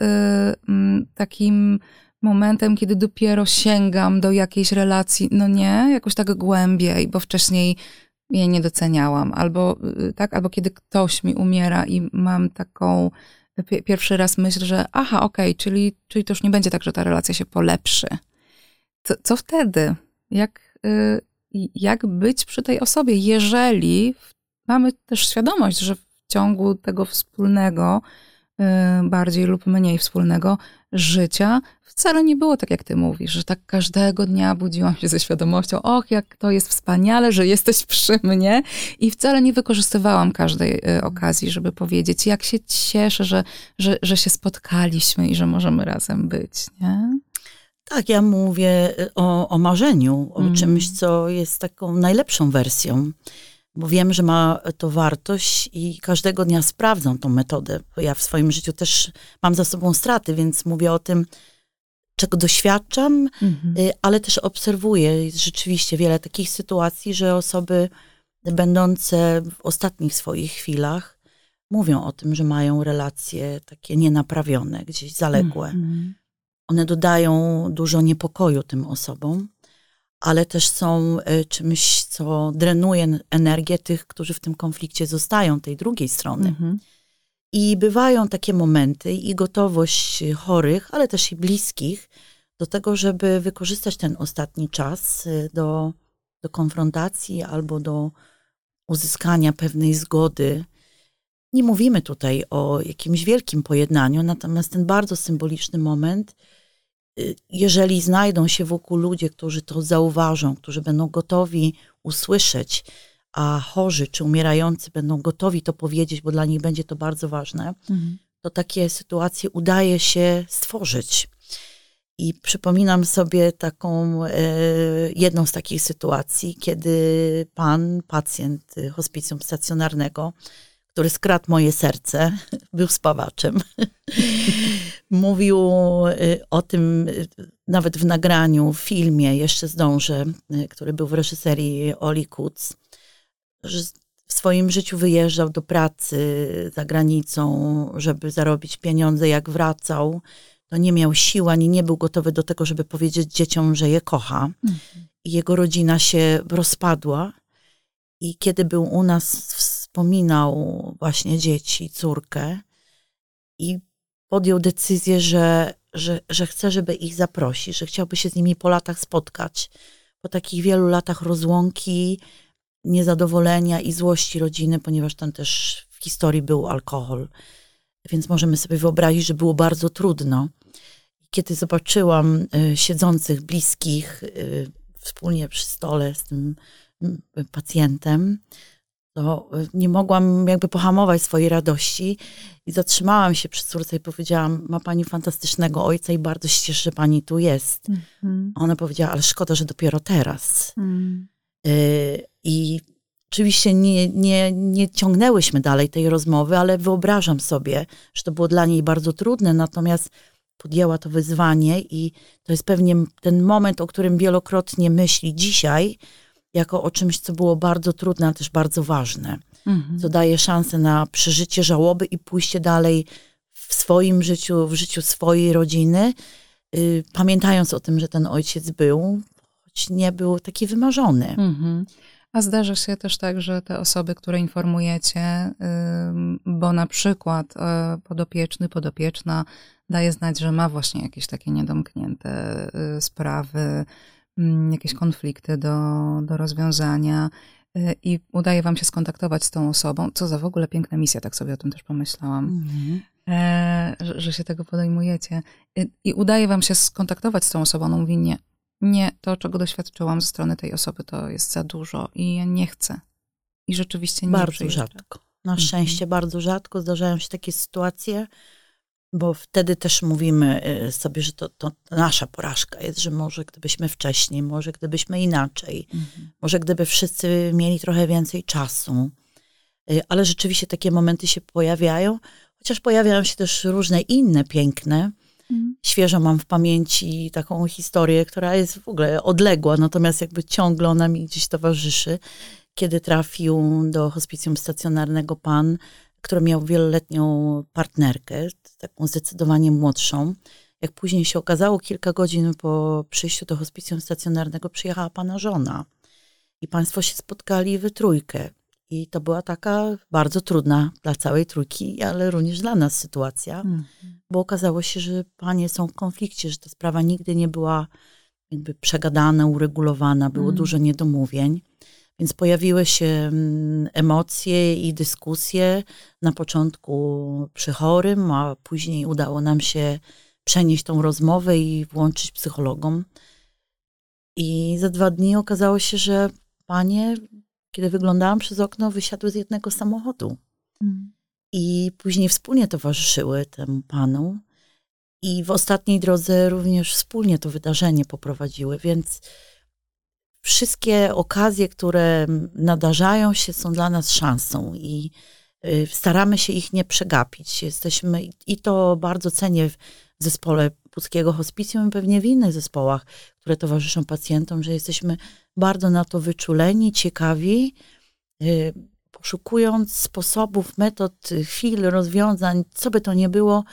takim momentem, kiedy dopiero sięgam do jakiejś relacji, no nie, jakoś tak głębiej, bo wcześniej jej nie doceniałam, albo y, tak, albo kiedy ktoś mi umiera i mam taką pierwszy raz myśl, że aha, okej, okay, czyli, czyli to już nie będzie tak, że ta relacja się polepszy. Co, co wtedy? Jak, y, jak być przy tej osobie, jeżeli mamy też świadomość, że w ciągu tego wspólnego, bardziej lub mniej wspólnego życia wcale nie było tak, jak ty mówisz, że tak każdego dnia budziłam się ze świadomością, och, jak to jest wspaniale, że jesteś przy mnie i wcale nie wykorzystywałam każdej y, okazji, żeby powiedzieć, jak się cieszę, że, że, że się spotkaliśmy i że możemy razem być, nie? Tak, ja mówię y, o, o marzeniu, o mm. czymś, co jest taką najlepszą wersją bo wiem, że ma to wartość i każdego dnia sprawdzam tą metodę. Ja w swoim życiu też mam za sobą straty, więc mówię o tym, czego doświadczam, mhm. Y, ale też obserwuję. Rzeczywiście wiele takich sytuacji, że osoby będące w ostatnich swoich chwilach mówią o tym, że mają relacje takie nienaprawione, gdzieś zaległe. Mhm. One dodają dużo niepokoju tym osobom, ale też są y, czymś, co drenuje energię tych, którzy w tym konflikcie zostają, tej drugiej strony. Mhm. I bywają takie momenty i gotowość chorych, ale też i bliskich do tego, żeby wykorzystać ten ostatni czas y, do, do konfrontacji albo do uzyskania pewnej zgody. Nie mówimy tutaj o jakimś wielkim pojednaniu, natomiast ten bardzo symboliczny moment, jeżeli znajdą się wokół ludzie, którzy to zauważą, którzy będą gotowi usłyszeć, a chorzy czy umierający będą gotowi to powiedzieć, bo dla nich będzie to bardzo ważne, mhm. to takie sytuacje udaje się stworzyć. I przypominam sobie taką, e, jedną z takich sytuacji, kiedy pan, pacjent hospicjum stacjonarnego, który skradł moje serce, był spawaczem. Mówił e, o tym e, nawet w nagraniu, w filmie, jeszcze zdążę, który był w reżyserii Oli Kutz, że w swoim życiu wyjeżdżał do pracy za granicą, żeby zarobić pieniądze. Jak wracał, to nie miał sił ani nie był gotowy do tego, żeby powiedzieć dzieciom, że je kocha. Mhm. Jego rodzina się rozpadła. I kiedy był u nas, wspominał właśnie dzieci, córkę i podjął decyzję, że, że, że chce, żeby ich zaprosić, że chciałby się z nimi po latach spotkać. Po takich wielu latach rozłąki, niezadowolenia i złości rodziny, ponieważ tam też w historii był alkohol. Więc możemy sobie wyobrazić, że było bardzo trudno. Kiedy zobaczyłam y, siedzących bliskich y, wspólnie przy stole z tym y, pacjentem, to nie mogłam jakby pohamować swojej radości i zatrzymałam się przy córce i powiedziałam, ma pani fantastycznego ojca i bardzo się cieszę, że pani tu jest. Mm. Ona powiedziała, ale szkoda, że dopiero teraz. Mm. I oczywiście nie, nie, nie ciągnęłyśmy dalej tej rozmowy, ale wyobrażam sobie, że to było dla niej bardzo trudne, natomiast podjęła to wyzwanie i to jest pewnie ten moment, o którym wielokrotnie myśli dzisiaj, jako o czymś, co było bardzo trudne, ale też bardzo ważne. Mhm. Co daje szansę na przeżycie żałoby i pójście dalej w swoim życiu, w życiu swojej rodziny, yy, pamiętając o tym, że ten ojciec był, choć nie był taki wymarzony. Mhm. A zdarza się też tak, że te osoby, które informujecie, bo na przykład e, podopieczny, podopieczna daje znać, że ma właśnie jakieś takie niedomknięte y, sprawy, jakieś konflikty do, do rozwiązania y, i udaje wam się skontaktować z tą osobą. Co za w ogóle piękna misja, tak sobie o tym też pomyślałam. Mhm. E, że, że, się tego podejmujecie. I, I, udaje wam się skontaktować z tą osobą. On mówi, nie, nie, to czego doświadczyłam ze strony tej osoby, to jest za dużo i ja nie chcę. I rzeczywiście nie Bardzo rzadko. Na mhm. szczęście bardzo rzadko zdarzają się takie sytuacje, bo wtedy też mówimy y, sobie, że to, to nasza porażka jest, że może gdybyśmy wcześniej, może gdybyśmy inaczej, mhm. może gdyby wszyscy mieli trochę więcej czasu. Y, ale rzeczywiście takie momenty się pojawiają, chociaż pojawiają się też różne inne piękne. Mhm. Świeżo mam w pamięci taką historię, która jest w ogóle odległa, natomiast jakby ciągle ona mi gdzieś towarzyszy. Kiedy trafił do hospicjum stacjonarnego pan, który miał wieloletnią partnerkę, taką zdecydowanie młodszą. Jak później się okazało, kilka godzin po przyjściu do hospicjum stacjonarnego przyjechała pana żona. I państwo się spotkali we trójkę. I to była taka bardzo trudna dla całej trójki, ale również dla nas sytuacja, mm. bo okazało się, że panie są w konflikcie, że ta sprawa nigdy nie była jakby przegadana, uregulowana, było mm. dużo niedomówień. Więc pojawiły się mm, emocje i dyskusje na początku przy chorym, a później udało nam się przenieść tą rozmowę i włączyć psychologom. I za dwa dni okazało się, że panie, kiedy wyglądałam przez okno, wysiadły z jednego samochodu. Mm. I później wspólnie towarzyszyły temu panu. I w ostatniej drodze również wspólnie to wydarzenie poprowadziły, więc wszystkie okazje, które nadarzają się, są dla nas szansą i y, staramy się ich nie przegapić. Jesteśmy, i to bardzo cenię w zespole Puckiego Hospicjum i pewnie w innych zespołach, które towarzyszą pacjentom, że jesteśmy bardzo na to wyczuleni, ciekawi, y, poszukując sposobów, metod, chwil, rozwiązań, co by to nie było,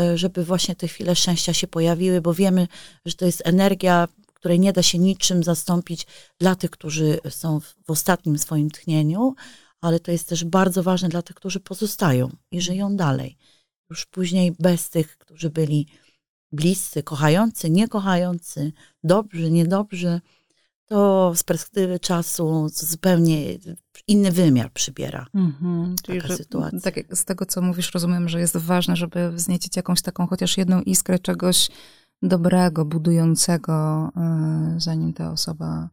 y, żeby właśnie te chwile szczęścia się pojawiły, bo wiemy, że to jest energia której nie da się niczym zastąpić dla tych, którzy są w, w ostatnim swoim tchnieniu, ale to jest też bardzo ważne dla tych, którzy pozostają i żyją dalej. Już później bez tych, którzy byli bliscy, kochający, niekochający, dobrzy, niedobrzy, to z perspektywy czasu zupełnie inny wymiar przybiera mhm. Czyli, taka że, sytuacja. Tak z tego, co mówisz, rozumiem, że jest ważne, żeby wzniecić jakąś taką chociaż jedną iskrę czegoś dobrego, budującego, e, zanim ta osoba.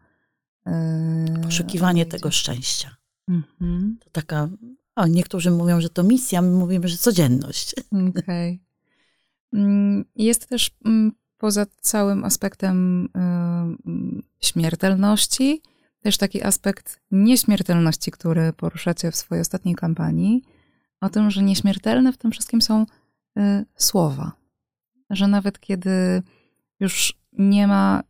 E, Poszukiwanie tego szczęścia. Mhm. To taka. O, niektórzy mówią, że to misja, my mówimy, że codzienność. Okej. Okay. Mm, jest też mm, poza całym aspektem y, śmiertelności, też taki aspekt nieśmiertelności, który poruszacie w swojej ostatniej kampanii, o tym, że nieśmiertelne w tym wszystkim są słowa. Że nawet kiedy już nie ma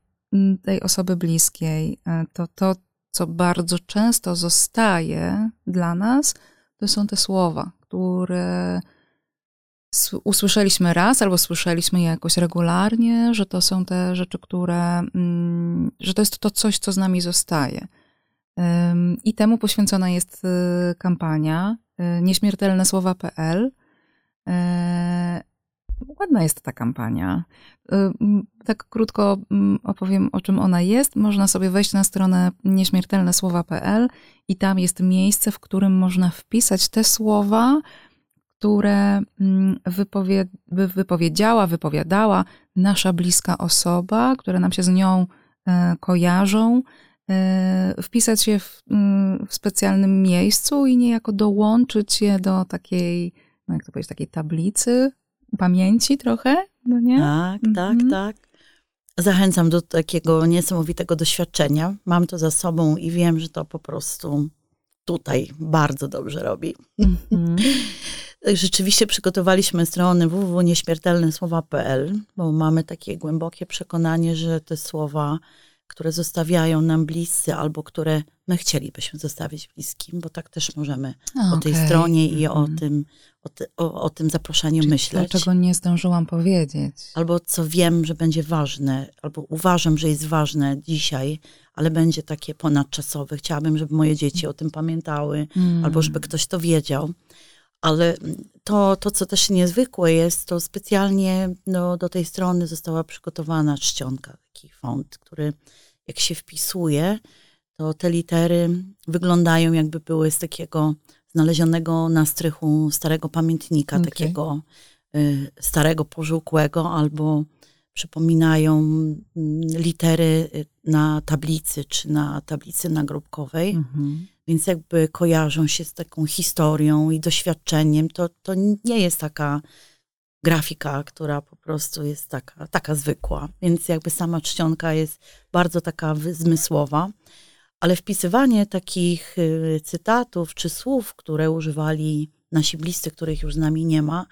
tej osoby bliskiej, y, to to, co bardzo często zostaje dla nas, to są te słowa, które usłyszeliśmy raz albo słyszeliśmy je jakoś regularnie, że to są te rzeczy, które, mm, że to jest to coś, co z nami zostaje. I temu poświęcona jest y, kampania y, nieśmiertelnesłowa.pl. Ładna jest ta kampania. Y, tak krótko opowiem, o czym ona jest. Można sobie wejść na stronę nieśmiertelnesłowa.pl i tam jest miejsce, w którym można wpisać te słowa, które wypowie, wypowiedziała, wypowiadała nasza bliska osoba, które nam się z nią e, kojarzą, e, wpisać je w, w specjalnym miejscu i niejako dołączyć je do takiej, no jak to powiedzieć, takiej tablicy pamięci trochę, no nie? Tak, tak, mhm. tak. Zachęcam do takiego niesamowitego doświadczenia. Mam to za sobą i wiem, że to po prostu tutaj bardzo dobrze robi. Mhm. Rzeczywiście przygotowaliśmy stronę www.nieśmiertelnesłowa.pl, bo mamy takie głębokie przekonanie, że te słowa, które zostawiają nam bliscy albo które my chcielibyśmy zostawić bliskim, bo tak też możemy o tej stronie i o mhm. tym, o, ty, o, o tym zaproszeniu Czyli myśleć. To, czego nie zdążyłam powiedzieć. Albo co wiem, że będzie ważne, albo uważam, że jest ważne dzisiaj, ale będzie takie ponadczasowe. Chciałabym, żeby moje dzieci o tym pamiętały, mm. albo żeby ktoś to wiedział. Ale to, to, co też niezwykłe jest, to specjalnie no, do tej strony została przygotowana czcionka, taki font, który jak się wpisuje, to te litery wyglądają jakby były z takiego znalezionego na strychu starego pamiętnika, okay. takiego y, starego, pożółkłego, albo przypominają mm, litery y, na tablicy, czy na tablicy nagrobkowej. -hmm więc jakby kojarzą się z taką historią i doświadczeniem. To, to nie jest taka grafika, która po prostu jest taka, taka zwykła. Więc jakby sama czcionka jest bardzo taka zmysłowa. Ale wpisywanie takich y, cytatów czy słów, które używali nasi bliscy, których już z nami nie ma,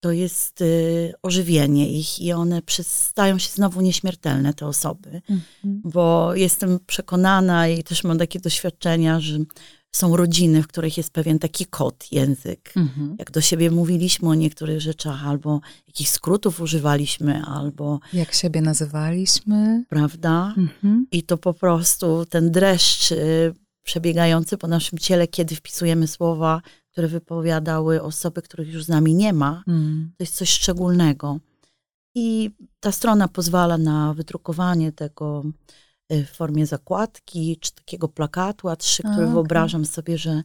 to jest y, ożywienie ich i one stają się znowu nieśmiertelne, te osoby. Mhm. Bo jestem przekonana i też mam takie doświadczenia, że są rodziny, w których jest pewien taki kod, język. Mhm. Jak do siebie mówiliśmy o niektórych rzeczach, albo jakichś skrótów używaliśmy, albo. Jak siebie nazywaliśmy. Prawda? Mhm. I to po prostu ten dreszcz y, przebiegający po naszym ciele, kiedy wpisujemy słowa, które wypowiadały osoby, których już z nami nie ma, mm. to jest coś szczególnego. I ta strona pozwala na wydrukowanie tego w formie zakładki, czy takiego plakatu A3, który okay. wyobrażam sobie, że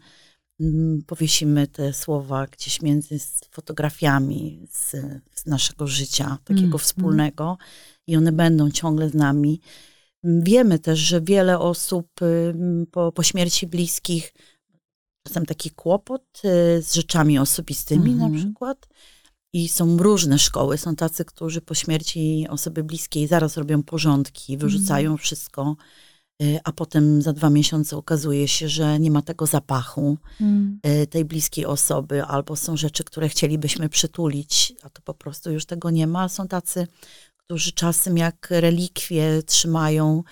mm, powiesimy te słowa gdzieś między fotografiami z, z naszego życia, takiego mm. wspólnego i one będą ciągle z nami. Wiemy też, że wiele osób po, po śmierci bliskich czasem taki kłopot y, z rzeczami osobistymi mhm. na przykład. I są różne szkoły. Są tacy, którzy po śmierci osoby bliskiej zaraz robią porządki, wyrzucają mhm. wszystko, y, a potem za dwa miesiące okazuje się, że nie ma tego zapachu mhm. Y, tej bliskiej osoby, albo są rzeczy, które chcielibyśmy przytulić, a to po prostu już tego nie ma. Są tacy, którzy czasem jak relikwie trzymają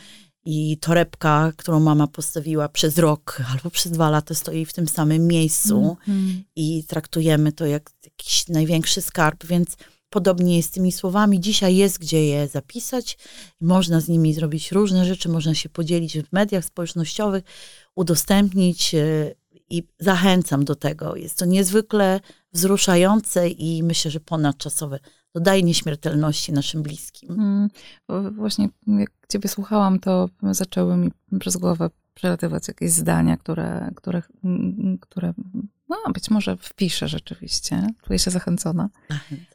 i torebka, którą mama postawiła przez rok albo przez dwa lata, stoi w tym samym miejscu mm -hmm. i traktujemy to jak jakiś największy skarb, więc podobnie jest z tymi słowami. Dzisiaj jest gdzie je zapisać. Można z nimi zrobić różne rzeczy, można się podzielić w mediach społecznościowych, udostępnić y, i zachęcam do tego. Jest to niezwykle wzruszające i myślę, że ponadczasowe. Dodaje nieśmiertelności naszym bliskim. Mm, właśnie jak ciebie słuchałam, to zaczęły mi przez głowę przelatywać jakieś zdania, które, które, które no, być może wpiszę rzeczywiście. Czuję się zachęcona.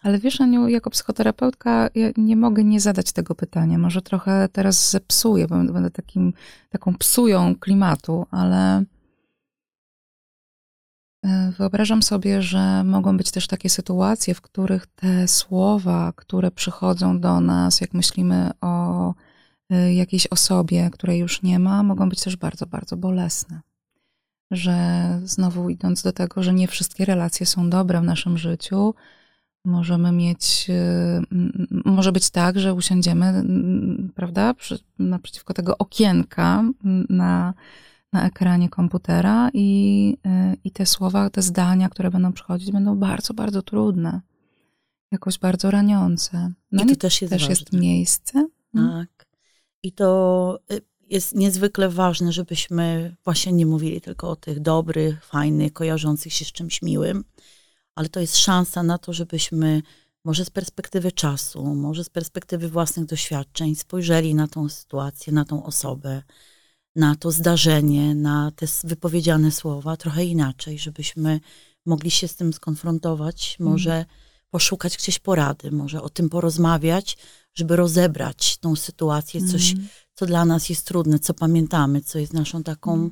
Ale wiesz, Aniu, jako psychoterapeutka ja nie mogę nie zadać tego pytania. Może trochę teraz zepsuję, bo będę takim, taką psują klimatu, ale wyobrażam sobie, że mogą być też takie sytuacje, w których te słowa, które przychodzą do nas, jak myślimy o Y, jakiejś osobie, której już nie ma, mogą być też bardzo, bardzo bolesne. Że znowu idąc do tego, że nie wszystkie relacje są dobre w naszym życiu, możemy mieć, y, może być tak, że usiądziemy, prawda, naprzeciwko tego okienka na, na ekranie komputera i, y, i te słowa, te zdania, które będą przychodzić, będą bardzo, bardzo trudne. Jakoś bardzo raniące. No I to też jest, też jest miejsce. Tak. I to y, jest niezwykle ważne, żebyśmy właśnie nie mówili tylko o tych dobrych, fajnych, kojarzących się z czymś miłym, ale to jest szansa na to, żebyśmy może z perspektywy czasu, może z perspektywy własnych doświadczeń spojrzeli na tą sytuację, na tą osobę, na to zdarzenie, na te wypowiedziane słowa trochę inaczej, żebyśmy mogli się z tym skonfrontować, może mm. poszukać gdzieś porady, może o tym porozmawiać, żeby rozebrać tą sytuację, coś, mm. co dla nas jest trudne, co pamiętamy, co jest naszą taką, mm.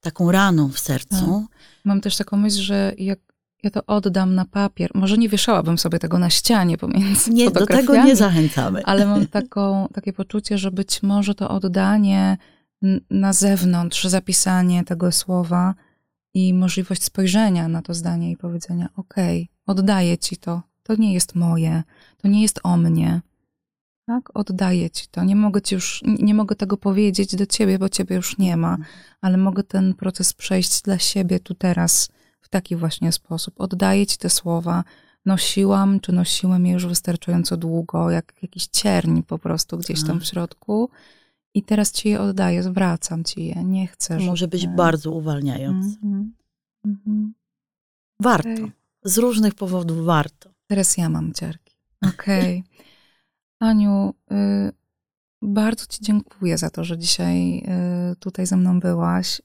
taką raną w sercu. Tak. Mam też taką myśl, że jak ja to oddam na papier, może nie wieszałabym sobie tego na ścianie pomiędzy Nie, do tego nie zachęcamy. Ale mam taką, takie poczucie, że być może to oddanie na zewnątrz, zapisanie tego słowa i możliwość spojrzenia na to zdanie i powiedzenia: OK, oddaję ci to, to nie jest moje, to nie jest o mnie tak? Oddaję ci to. Nie mogę ci już, nie mogę tego powiedzieć do ciebie, bo ciebie już nie ma, ale mogę ten proces przejść dla siebie tu teraz w taki właśnie sposób. Oddaję ci te słowa. Nosiłam, czy nosiłem je już wystarczająco długo, jak jakiś cierń po prostu gdzieś tam w tak. środku. I teraz ci je oddaję, zwracam ci je. Nie chcę. Może być bardzo uwalniające. Mm -hmm. Warto. Okay. Z różnych powodów warto. Teraz ja mam ciarki. Okej. Okay. Aniu, y, bardzo Ci dziękuję za to, że dzisiaj y, tutaj ze mną byłaś.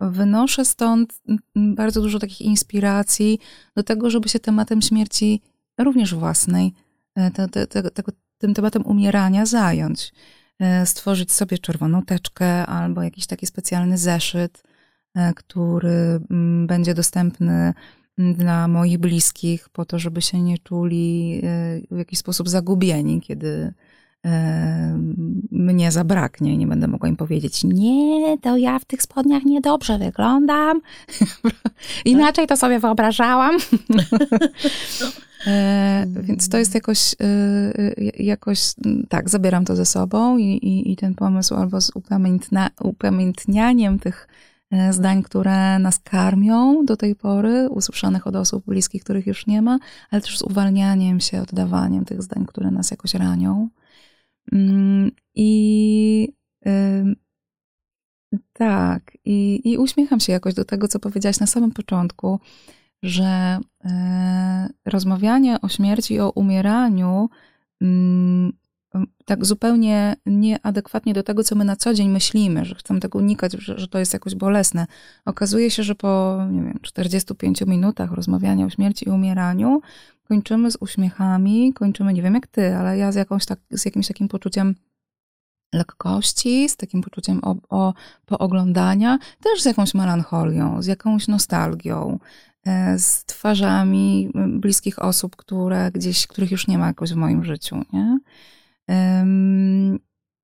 Wynoszę stąd bardzo dużo takich inspiracji do tego, żeby się tematem śmierci, również własnej, e, te, te, te, tym tematem umierania zająć. E, stworzyć sobie czerwoną teczkę albo jakiś taki specjalny zeszyt, e, który będzie dostępny dla moich bliskich, po to, żeby się nie czuli e, w jakiś sposób zagubieni, kiedy mnie zabraknie i nie będę mogła im powiedzieć, nie, to ja w tych spodniach niedobrze wyglądam. Inaczej to sobie wyobrażałam. E, więc to jest jakoś, jakoś, tak, zabieram to ze sobą i, i, i ten pomysł albo z upamiętnianiem tych E, zdań, które nas karmią do tej pory, usłyszanych od osób bliskich, których już nie ma, ale też z uwalnianiem się, oddawaniem tych zdań, które nas jakoś ranią. Mm, I tak, i, i uśmiecham się jakoś do tego, co powiedziałaś na samym początku, że e, rozmawianie o śmierci i o umieraniu mm, tak zupełnie nieadekwatnie do tego, co my na co dzień myślimy, że chcemy tego unikać, że, że to jest jakoś bolesne. Okazuje się, że po, nie wiem, 45 minutach rozmawiania o śmierci i umieraniu kończymy z uśmiechami, kończymy, nie wiem jak ty, ale ja z, jakąś tak, z jakimś takim poczuciem lekkości, z takim poczuciem o, o, pooglądania, też z jakąś melancholią, z jakąś nostalgią, e, z twarzami bliskich osób, które gdzieś, których już nie ma jakoś w moim życiu, nie?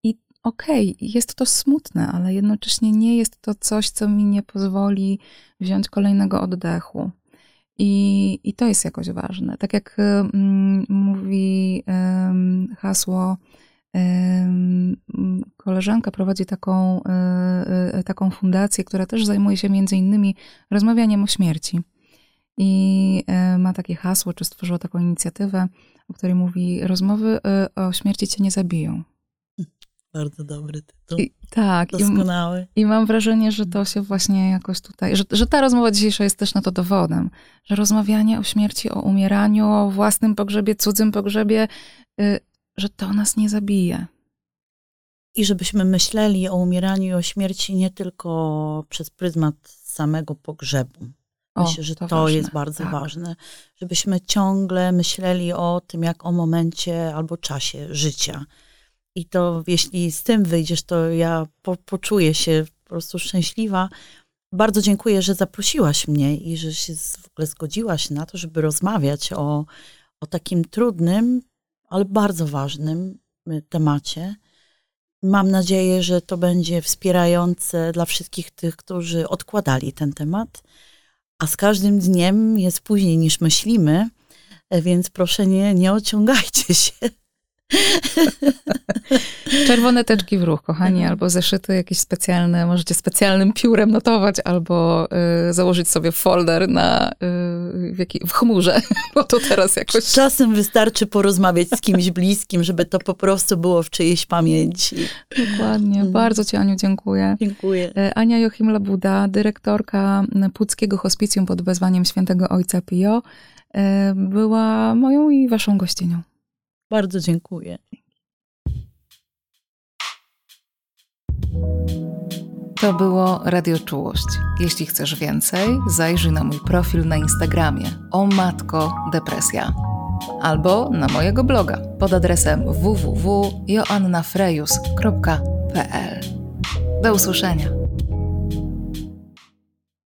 I okej, okay, jest to smutne, ale jednocześnie nie jest to coś, co mi nie pozwoli wziąć kolejnego oddechu. I, i to jest jakoś ważne. Tak jak um, mówi hasło, koleżanka prowadzi taką, e, e, taką fundację, która też zajmuje się między innymi rozmawianiem o śmierci. I ma takie hasło, czy stworzyła taką inicjatywę, o której mówi: Rozmowy o śmierci cię nie zabiją. Bardzo dobry tytuł. I, tak. Doskonały. I, I, mam wrażenie, że to się właśnie jakoś tutaj, że, że ta rozmowa dzisiejsza jest też na to dowodem, że rozmawianie o śmierci, o umieraniu, o własnym pogrzebie, cudzym pogrzebie, y, że to nas nie zabije. I żebyśmy myśleli o umieraniu i o śmierci nie tylko przez pryzmat samego pogrzebu. Myślę, że to, to jest bardzo tak. ważne, żebyśmy ciągle myśleli o tym, jak o momencie albo czasie życia i to jeśli z tym wyjdziesz, to ja po, poczuję się po prostu szczęśliwa. Bardzo dziękuję, że zaprosiłaś mnie i że się w ogóle zgodziłaś na to, żeby rozmawiać o, o takim trudnym, ale bardzo ważnym y, temacie. Mam nadzieję, że to będzie wspierające dla wszystkich tych, którzy odkładali ten temat. A z każdym dniem jest później niż myślimy, więc proszę nie, nie ociągajcie się. Czerwone teczki w ruch, kochani, mhm. albo zeszyty jakieś specjalne, możecie specjalnym piórem notować, albo y, założyć sobie folder na, y, w, jaki, w chmurze, bo to teraz jakoś... Czasem wystarczy porozmawiać z kimś bliskim, żeby to po prostu było w czyjejś pamięci. Dokładnie. Mhm. Bardzo ci, Aniu, dziękuję. Dziękuję. E, Ania Jochim-Labuda, dyrektorka Puckiego Hospicjum pod wezwaniem świętego ojca Pio, e, była moją i waszą gościnią. Bardzo dziękuję. To było Radio Czułość. Jeśli chcesz więcej, zajrzyj na mój profil na Instagramie o matko depresja albo na mojego bloga pod adresem www.joannafrejus.pl. Do usłyszenia.